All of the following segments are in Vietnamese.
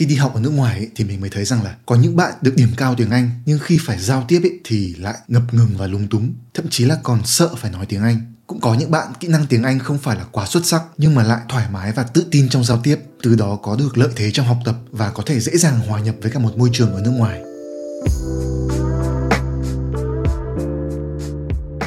khi đi học ở nước ngoài ấy, thì mình mới thấy rằng là có những bạn được điểm cao tiếng Anh nhưng khi phải giao tiếp ấy, thì lại ngập ngừng và lúng túng, thậm chí là còn sợ phải nói tiếng Anh. Cũng có những bạn kỹ năng tiếng Anh không phải là quá xuất sắc nhưng mà lại thoải mái và tự tin trong giao tiếp, từ đó có được lợi thế trong học tập và có thể dễ dàng hòa nhập với cả một môi trường ở nước ngoài.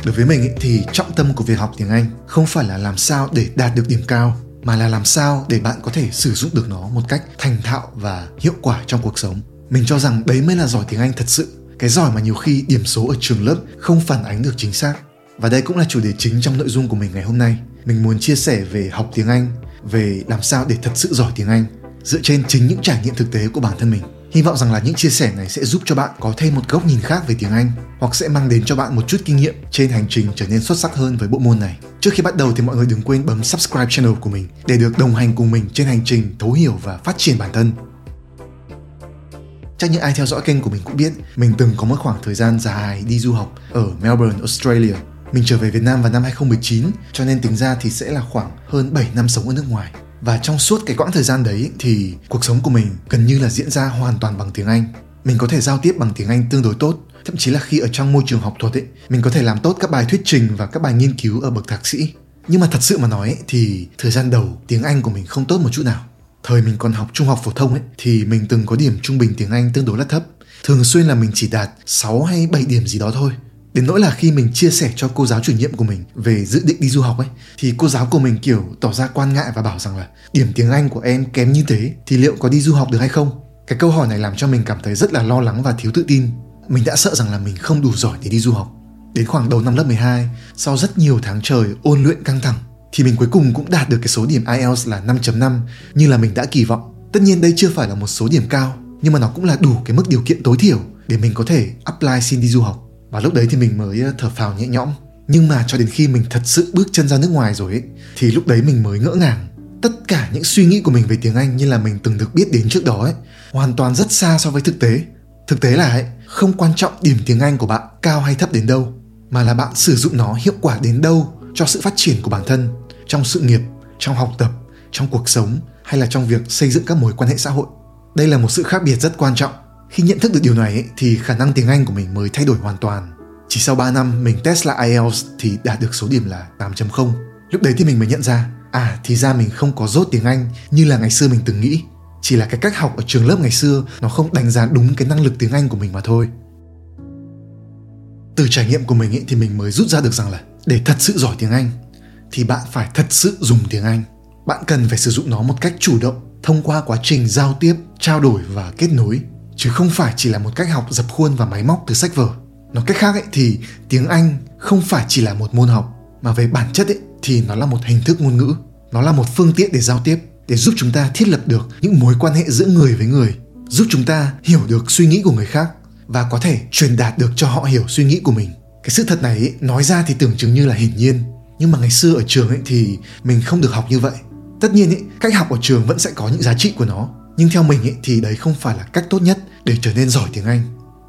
Đối với mình ấy, thì trọng tâm của việc học tiếng Anh không phải là làm sao để đạt được điểm cao mà là làm sao để bạn có thể sử dụng được nó một cách thành thạo và hiệu quả trong cuộc sống. Mình cho rằng đấy mới là giỏi tiếng Anh thật sự. Cái giỏi mà nhiều khi điểm số ở trường lớp không phản ánh được chính xác. Và đây cũng là chủ đề chính trong nội dung của mình ngày hôm nay. Mình muốn chia sẻ về học tiếng Anh, về làm sao để thật sự giỏi tiếng Anh dựa trên chính những trải nghiệm thực tế của bản thân mình. Hy vọng rằng là những chia sẻ này sẽ giúp cho bạn có thêm một góc nhìn khác về tiếng Anh hoặc sẽ mang đến cho bạn một chút kinh nghiệm trên hành trình trở nên xuất sắc hơn với bộ môn này. Trước khi bắt đầu thì mọi người đừng quên bấm subscribe channel của mình để được đồng hành cùng mình trên hành trình thấu hiểu và phát triển bản thân. Chắc những ai theo dõi kênh của mình cũng biết, mình từng có một khoảng thời gian dài đi du học ở Melbourne, Australia. Mình trở về Việt Nam vào năm 2019, cho nên tính ra thì sẽ là khoảng hơn 7 năm sống ở nước ngoài và trong suốt cái quãng thời gian đấy thì cuộc sống của mình gần như là diễn ra hoàn toàn bằng tiếng Anh. Mình có thể giao tiếp bằng tiếng Anh tương đối tốt, thậm chí là khi ở trong môi trường học thuật ấy, mình có thể làm tốt các bài thuyết trình và các bài nghiên cứu ở bậc thạc sĩ. Nhưng mà thật sự mà nói ấy, thì thời gian đầu tiếng Anh của mình không tốt một chút nào. Thời mình còn học trung học phổ thông ấy thì mình từng có điểm trung bình tiếng Anh tương đối là thấp. Thường xuyên là mình chỉ đạt 6 hay 7 điểm gì đó thôi Đến nỗi là khi mình chia sẻ cho cô giáo chủ nhiệm của mình về dự định đi du học ấy thì cô giáo của mình kiểu tỏ ra quan ngại và bảo rằng là điểm tiếng Anh của em kém như thế thì liệu có đi du học được hay không? Cái câu hỏi này làm cho mình cảm thấy rất là lo lắng và thiếu tự tin. Mình đã sợ rằng là mình không đủ giỏi để đi du học. Đến khoảng đầu năm lớp 12, sau rất nhiều tháng trời ôn luyện căng thẳng thì mình cuối cùng cũng đạt được cái số điểm IELTS là 5.5 như là mình đã kỳ vọng. Tất nhiên đây chưa phải là một số điểm cao, nhưng mà nó cũng là đủ cái mức điều kiện tối thiểu để mình có thể apply xin đi du học và lúc đấy thì mình mới ờ, thở phào nhẹ nhõm. Nhưng mà cho đến khi mình thật sự bước chân ra nước ngoài rồi ấy, thì lúc đấy mình mới ngỡ ngàng. Tất cả những suy nghĩ của mình về tiếng anh như là mình từng được biết đến trước đó ấy, hoàn toàn rất xa so với thực tế. Thực tế là ấy, không quan trọng điểm tiếng anh của bạn cao hay thấp đến đâu, mà là bạn sử dụng nó hiệu quả đến đâu cho sự phát triển của bản thân, trong sự nghiệp, trong học tập, trong cuộc sống hay là trong việc xây dựng các mối quan hệ xã hội. Đây là một sự khác biệt rất quan trọng khi nhận thức được điều này ấy, thì khả năng tiếng Anh của mình mới thay đổi hoàn toàn. Chỉ sau 3 năm mình test lại IELTS thì đạt được số điểm là 8.0. Lúc đấy thì mình mới nhận ra, à thì ra mình không có rốt tiếng Anh như là ngày xưa mình từng nghĩ. Chỉ là cái cách học ở trường lớp ngày xưa nó không đánh giá đúng cái năng lực tiếng Anh của mình mà thôi. Từ trải nghiệm của mình ấy, thì mình mới rút ra được rằng là để thật sự giỏi tiếng Anh thì bạn phải thật sự dùng tiếng Anh. Bạn cần phải sử dụng nó một cách chủ động thông qua quá trình giao tiếp, trao đổi và kết nối chứ không phải chỉ là một cách học dập khuôn và máy móc từ sách vở. Nói cách khác ấy thì tiếng anh không phải chỉ là một môn học mà về bản chất ấy thì nó là một hình thức ngôn ngữ. Nó là một phương tiện để giao tiếp để giúp chúng ta thiết lập được những mối quan hệ giữa người với người giúp chúng ta hiểu được suy nghĩ của người khác và có thể truyền đạt được cho họ hiểu suy nghĩ của mình. Cái sự thật này ấy, nói ra thì tưởng chừng như là hiển nhiên. Nhưng mà ngày xưa ở trường ấy thì mình không được học như vậy. Tất nhiên ấy, cách học ở trường vẫn sẽ có những giá trị của nó nhưng theo mình ấy, thì đấy không phải là cách tốt nhất để trở nên giỏi tiếng Anh.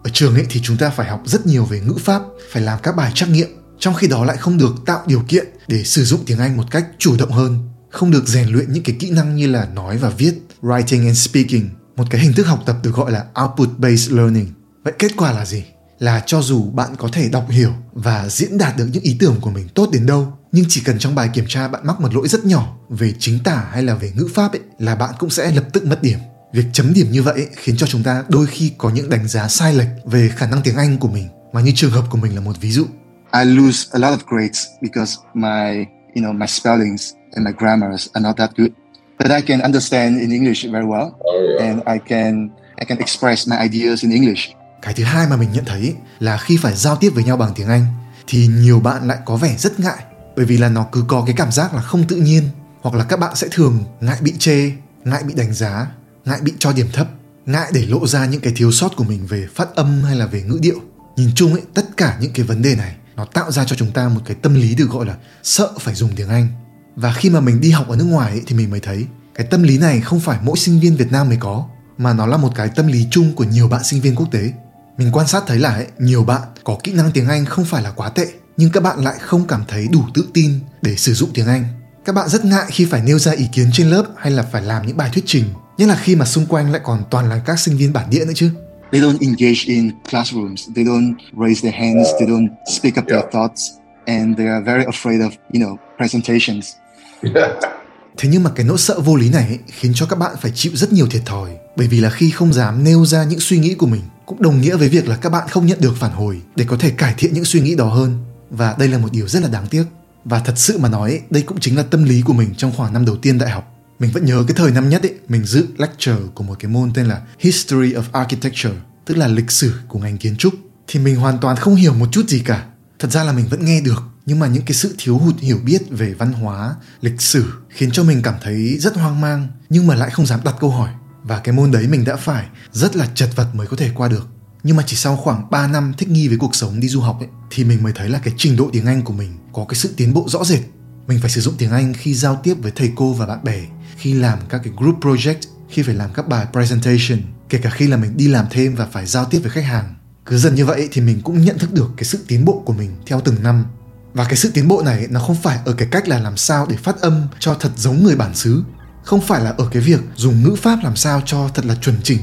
Ở trường ấy thì chúng ta phải học rất nhiều về ngữ pháp, phải làm các bài trắc nghiệm, trong khi đó lại không được tạo điều kiện để sử dụng tiếng Anh một cách chủ động hơn, không được rèn luyện những cái kỹ năng như là nói và viết, writing and speaking, một cái hình thức học tập được gọi là output based learning. Vậy kết quả là gì? Là cho dù bạn có thể đọc hiểu và diễn đạt được những ý tưởng của mình tốt đến đâu, nhưng chỉ cần trong bài kiểm tra bạn mắc một lỗi rất nhỏ về chính tả hay là về ngữ pháp ấy là bạn cũng sẽ lập tức mất điểm việc chấm điểm như vậy khiến cho chúng ta đôi khi có những đánh giá sai lệch về khả năng tiếng Anh của mình mà như trường hợp của mình là một ví dụ. I lose a lot of grades because my you know my spellings and my grammars are not that good. But I can understand in English very well and I can I can express my ideas in English. Cái thứ hai mà mình nhận thấy là khi phải giao tiếp với nhau bằng tiếng Anh thì nhiều bạn lại có vẻ rất ngại bởi vì là nó cứ có cái cảm giác là không tự nhiên hoặc là các bạn sẽ thường ngại bị chê ngại bị đánh giá ngại bị cho điểm thấp ngại để lộ ra những cái thiếu sót của mình về phát âm hay là về ngữ điệu. Nhìn chung ấy tất cả những cái vấn đề này nó tạo ra cho chúng ta một cái tâm lý được gọi là sợ phải dùng tiếng anh. Và khi mà mình đi học ở nước ngoài ấy, thì mình mới thấy cái tâm lý này không phải mỗi sinh viên việt nam mới có mà nó là một cái tâm lý chung của nhiều bạn sinh viên quốc tế. Mình quan sát thấy là ấy, nhiều bạn có kỹ năng tiếng anh không phải là quá tệ nhưng các bạn lại không cảm thấy đủ tự tin để sử dụng tiếng Anh. Các bạn rất ngại khi phải nêu ra ý kiến trên lớp hay là phải làm những bài thuyết trình Nhất là khi mà xung quanh lại còn toàn là các sinh viên bản địa nữa chứ. They don't engage in classrooms. They don't raise their hands. They don't speak up their thoughts, and they are very afraid of, you know, presentations. Thế nhưng mà cái nỗi sợ vô lý này ấy, khiến cho các bạn phải chịu rất nhiều thiệt thòi bởi vì là khi không dám nêu ra những suy nghĩ của mình cũng đồng nghĩa với việc là các bạn không nhận được phản hồi để có thể cải thiện những suy nghĩ đó hơn và đây là một điều rất là đáng tiếc. Và thật sự mà nói, đây cũng chính là tâm lý của mình trong khoảng năm đầu tiên đại học. Mình vẫn nhớ cái thời năm nhất ấy, mình dự lecture của một cái môn tên là History of Architecture, tức là lịch sử của ngành kiến trúc. Thì mình hoàn toàn không hiểu một chút gì cả. Thật ra là mình vẫn nghe được, nhưng mà những cái sự thiếu hụt hiểu biết về văn hóa, lịch sử khiến cho mình cảm thấy rất hoang mang, nhưng mà lại không dám đặt câu hỏi. Và cái môn đấy mình đã phải rất là chật vật mới có thể qua được nhưng mà chỉ sau khoảng 3 năm thích nghi với cuộc sống đi du học ấy thì mình mới thấy là cái trình độ tiếng Anh của mình có cái sự tiến bộ rõ rệt. Mình phải sử dụng tiếng Anh khi giao tiếp với thầy cô và bạn bè, khi làm các cái group project, khi phải làm các bài presentation, kể cả khi là mình đi làm thêm và phải giao tiếp với khách hàng. Cứ dần như vậy thì mình cũng nhận thức được cái sự tiến bộ của mình theo từng năm. Và cái sự tiến bộ này nó không phải ở cái cách là làm sao để phát âm cho thật giống người bản xứ, không phải là ở cái việc dùng ngữ pháp làm sao cho thật là chuẩn chỉnh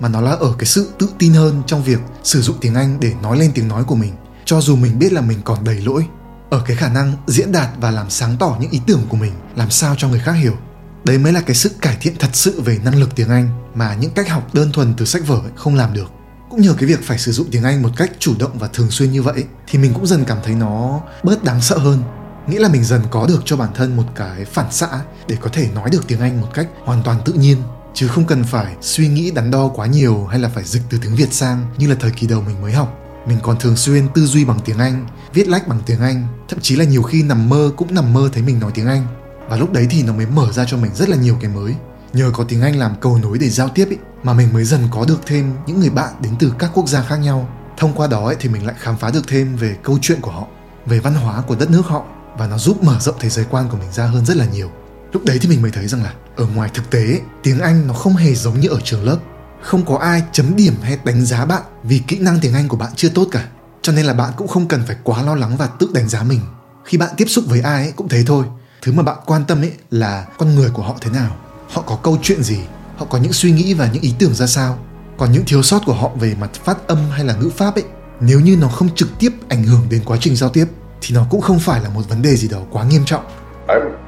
mà nó là ở cái sự tự tin hơn trong việc sử dụng tiếng Anh để nói lên tiếng nói của mình, cho dù mình biết là mình còn đầy lỗi. Ở cái khả năng diễn đạt và làm sáng tỏ những ý tưởng của mình, làm sao cho người khác hiểu. Đấy mới là cái sự cải thiện thật sự về năng lực tiếng Anh mà những cách học đơn thuần từ sách vở không làm được. Cũng nhờ cái việc phải sử dụng tiếng Anh một cách chủ động và thường xuyên như vậy, thì mình cũng dần cảm thấy nó bớt đáng sợ hơn. Nghĩa là mình dần có được cho bản thân một cái phản xạ để có thể nói được tiếng Anh một cách hoàn toàn tự nhiên chứ không cần phải suy nghĩ đắn đo quá nhiều hay là phải dịch từ tiếng Việt sang như là thời kỳ đầu mình mới học. Mình còn thường xuyên tư duy bằng tiếng Anh, viết lách bằng tiếng Anh, thậm chí là nhiều khi nằm mơ cũng nằm mơ thấy mình nói tiếng Anh. Và lúc đấy thì nó mới mở ra cho mình rất là nhiều cái mới. Nhờ có tiếng Anh làm cầu nối để giao tiếp ý, mà mình mới dần có được thêm những người bạn đến từ các quốc gia khác nhau. Thông qua đó ấy, thì mình lại khám phá được thêm về câu chuyện của họ, về văn hóa của đất nước họ và nó giúp mở rộng thế giới quan của mình ra hơn rất là nhiều lúc đấy thì mình mới thấy rằng là ở ngoài thực tế tiếng anh nó không hề giống như ở trường lớp. Không có ai chấm điểm hay đánh giá bạn vì kỹ năng tiếng anh của bạn chưa tốt cả. Cho nên là bạn cũng không cần phải quá lo lắng và tự đánh giá mình. Khi bạn tiếp xúc với ai ấy, cũng thế thôi. Thứ mà bạn quan tâm ấy là con người của họ thế nào? Họ có câu chuyện gì? Họ có những suy nghĩ và những ý tưởng ra sao? Còn những thiếu sót của họ về mặt phát âm hay là ngữ pháp ấy nếu như nó không trực tiếp ảnh hưởng đến quá trình giao tiếp thì nó cũng không phải là một vấn đề gì đó quá nghiêm trọng.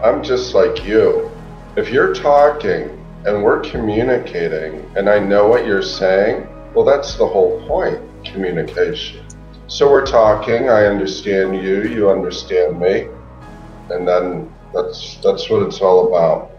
I'm just like you. If you're talking and we're communicating and I know what you're saying, well that's the whole point, communication. So we're talking, I understand you, you understand me, and then that's that's what it's all about.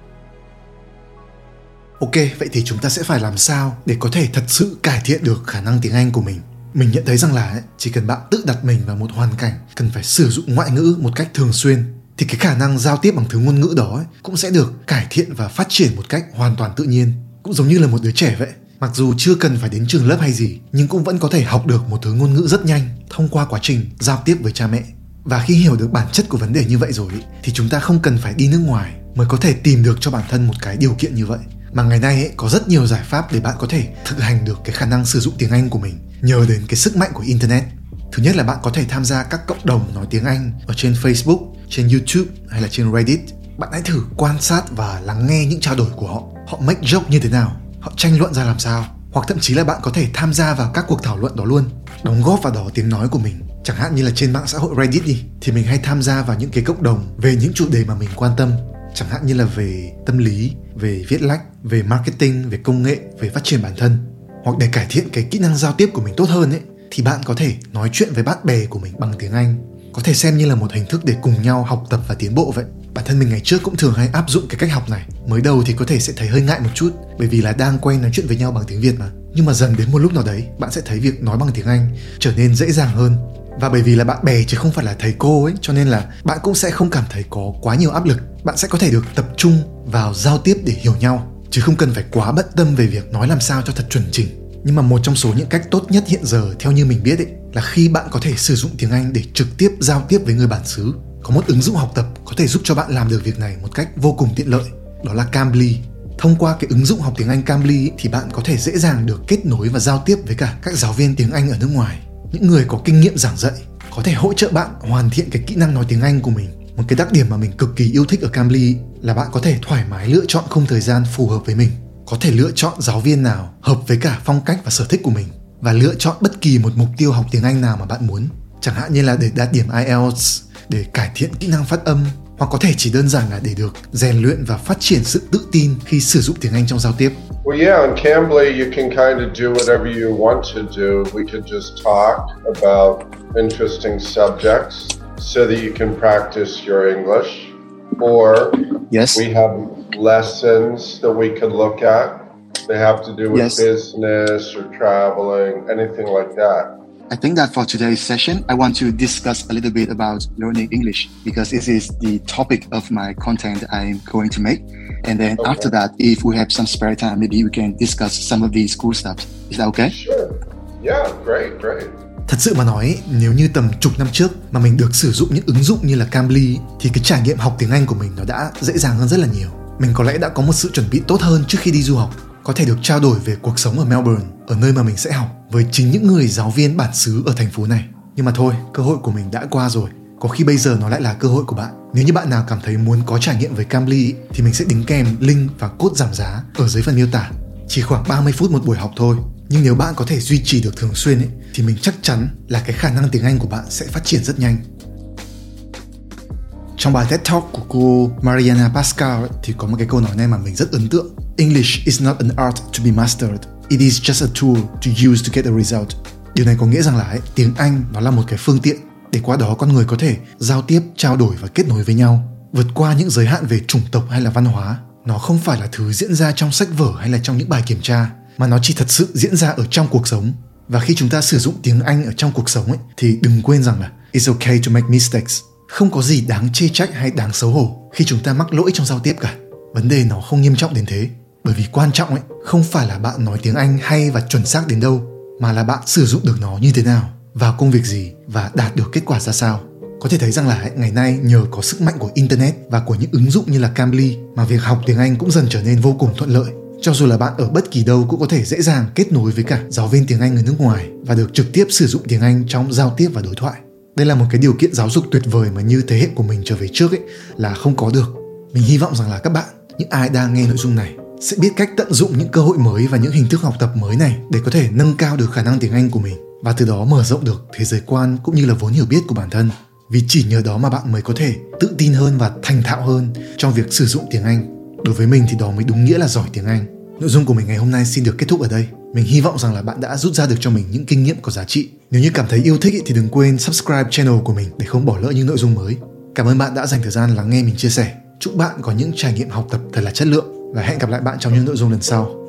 Ok, vậy thì chúng ta sẽ phải làm sao để có thể thật sự cải thiện được khả năng tiếng Anh của mình? Mình nhận thấy rằng là chỉ cần bạn tự đặt mình vào một hoàn cảnh cần phải sử dụng ngoại ngữ một cách thường xuyên thì cái khả năng giao tiếp bằng thứ ngôn ngữ đó ấy, cũng sẽ được cải thiện và phát triển một cách hoàn toàn tự nhiên. Cũng giống như là một đứa trẻ vậy. Mặc dù chưa cần phải đến trường lớp hay gì nhưng cũng vẫn có thể học được một thứ ngôn ngữ rất nhanh thông qua quá trình giao tiếp với cha mẹ. Và khi hiểu được bản chất của vấn đề như vậy rồi thì chúng ta không cần phải đi nước ngoài mới có thể tìm được cho bản thân một cái điều kiện như vậy. Mà ngày nay ấy, có rất nhiều giải pháp để bạn có thể thực hành được cái khả năng sử dụng tiếng Anh của mình nhờ đến cái sức mạnh của internet. Thứ nhất là bạn có thể tham gia các cộng đồng nói tiếng Anh ở trên Facebook, trên YouTube hay là trên Reddit. Bạn hãy thử quan sát và lắng nghe những trao đổi của họ. Họ make joke như thế nào? Họ tranh luận ra làm sao? Hoặc thậm chí là bạn có thể tham gia vào các cuộc thảo luận đó luôn, đóng góp vào đó tiếng nói của mình. Chẳng hạn như là trên mạng xã hội Reddit đi, thì mình hay tham gia vào những cái cộng đồng về những chủ đề mà mình quan tâm. Chẳng hạn như là về tâm lý, về viết lách, về marketing, về công nghệ, về phát triển bản thân. Hoặc để cải thiện cái kỹ năng giao tiếp của mình tốt hơn ấy, thì bạn có thể nói chuyện với bạn bè của mình bằng tiếng Anh. Có thể xem như là một hình thức để cùng nhau học tập và tiến bộ vậy. Bản thân mình ngày trước cũng thường hay áp dụng cái cách học này. Mới đầu thì có thể sẽ thấy hơi ngại một chút, bởi vì là đang quen nói chuyện với nhau bằng tiếng việt mà. Nhưng mà dần đến một lúc nào đấy, bạn sẽ thấy việc nói bằng tiếng anh trở nên dễ dàng hơn. Và bởi vì là bạn bè chứ không phải là thầy cô ấy, cho nên là bạn cũng sẽ không cảm thấy có quá nhiều áp lực. Bạn sẽ có thể được tập trung vào giao tiếp để hiểu nhau, chứ không cần phải quá bận tâm về việc nói làm sao cho thật chuẩn chỉnh nhưng mà một trong số những cách tốt nhất hiện giờ theo như mình biết ấy là khi bạn có thể sử dụng tiếng Anh để trực tiếp giao tiếp với người bản xứ. Có một ứng dụng học tập có thể giúp cho bạn làm được việc này một cách vô cùng tiện lợi, đó là Cambly. Thông qua cái ứng dụng học tiếng Anh Cambly thì bạn có thể dễ dàng được kết nối và giao tiếp với cả các giáo viên tiếng Anh ở nước ngoài, những người có kinh nghiệm giảng dạy, có thể hỗ trợ bạn hoàn thiện cái kỹ năng nói tiếng Anh của mình. Một cái đặc điểm mà mình cực kỳ yêu thích ở Cambly là bạn có thể thoải mái lựa chọn khung thời gian phù hợp với mình có thể lựa chọn giáo viên nào hợp với cả phong cách và sở thích của mình và lựa chọn bất kỳ một mục tiêu học tiếng Anh nào mà bạn muốn. Chẳng hạn như là để đạt điểm IELTS, để cải thiện kỹ năng phát âm hoặc có thể chỉ đơn giản là để được rèn luyện và phát triển sự tự tin khi sử dụng tiếng Anh trong giao tiếp. Well, yeah, on Cambly, you can kind of do whatever you want to do. We could just talk about interesting subjects so that you can practice your English. Or yes. we have lessons that we could look at. They have to do with Yes. business or traveling, anything like that. I think that for today's session, I want to discuss a little bit about learning English because this is the topic of my content I'm going to make. And then Okay. after that, if we have some spare time, maybe we can discuss some of these cool stuff. Is that okay? Sure. Yeah, great, great. Thật sự mà nói, nếu như tầm chục năm trước mà mình được sử dụng những ứng dụng như là Cambly thì cái trải nghiệm học tiếng Anh của mình nó đã dễ dàng hơn rất là nhiều. Mình có lẽ đã có một sự chuẩn bị tốt hơn trước khi đi du học, có thể được trao đổi về cuộc sống ở Melbourne, ở nơi mà mình sẽ học với chính những người giáo viên bản xứ ở thành phố này. Nhưng mà thôi, cơ hội của mình đã qua rồi. Có khi bây giờ nó lại là cơ hội của bạn. Nếu như bạn nào cảm thấy muốn có trải nghiệm với Cambly thì mình sẽ đính kèm link và cốt giảm giá ở dưới phần miêu tả. Chỉ khoảng 30 phút một buổi học thôi. Nhưng nếu bạn có thể duy trì được thường xuyên ấy, thì mình chắc chắn là cái khả năng tiếng Anh của bạn sẽ phát triển rất nhanh. Trong bài TED Talk của cô Mariana Pascal ấy, thì có một cái câu nói này mà mình rất ấn tượng. English is not an art to be mastered. It is just a tool to use to get a result. Điều này có nghĩa rằng là ấy, tiếng Anh nó là một cái phương tiện để qua đó con người có thể giao tiếp, trao đổi và kết nối với nhau, vượt qua những giới hạn về chủng tộc hay là văn hóa. Nó không phải là thứ diễn ra trong sách vở hay là trong những bài kiểm tra, mà nó chỉ thật sự diễn ra ở trong cuộc sống. Và khi chúng ta sử dụng tiếng Anh ở trong cuộc sống ấy, thì đừng quên rằng là it's okay to make mistakes. Không có gì đáng chê trách hay đáng xấu hổ khi chúng ta mắc lỗi trong giao tiếp cả. Vấn đề nó không nghiêm trọng đến thế. Bởi vì quan trọng ấy không phải là bạn nói tiếng Anh hay và chuẩn xác đến đâu, mà là bạn sử dụng được nó như thế nào, vào công việc gì và đạt được kết quả ra sao. Có thể thấy rằng là ngày nay nhờ có sức mạnh của internet và của những ứng dụng như là Cambly mà việc học tiếng Anh cũng dần trở nên vô cùng thuận lợi. Cho dù là bạn ở bất kỳ đâu cũng có thể dễ dàng kết nối với cả giáo viên tiếng Anh người nước ngoài và được trực tiếp sử dụng tiếng Anh trong giao tiếp và đối thoại. Đây là một cái điều kiện giáo dục tuyệt vời mà như thế hệ của mình trở về trước ấy là không có được. Mình hy vọng rằng là các bạn, những ai đang nghe nội dung này sẽ biết cách tận dụng những cơ hội mới và những hình thức học tập mới này để có thể nâng cao được khả năng tiếng Anh của mình và từ đó mở rộng được thế giới quan cũng như là vốn hiểu biết của bản thân. Vì chỉ nhờ đó mà bạn mới có thể tự tin hơn và thành thạo hơn trong việc sử dụng tiếng Anh. Đối với mình thì đó mới đúng nghĩa là giỏi tiếng Anh. Nội dung của mình ngày hôm nay xin được kết thúc ở đây. Mình hy vọng rằng là bạn đã rút ra được cho mình những kinh nghiệm có giá trị. Nếu như cảm thấy yêu thích thì đừng quên subscribe channel của mình để không bỏ lỡ những nội dung mới. Cảm ơn bạn đã dành thời gian lắng nghe mình chia sẻ. Chúc bạn có những trải nghiệm học tập thật là chất lượng và hẹn gặp lại bạn trong những nội dung lần sau.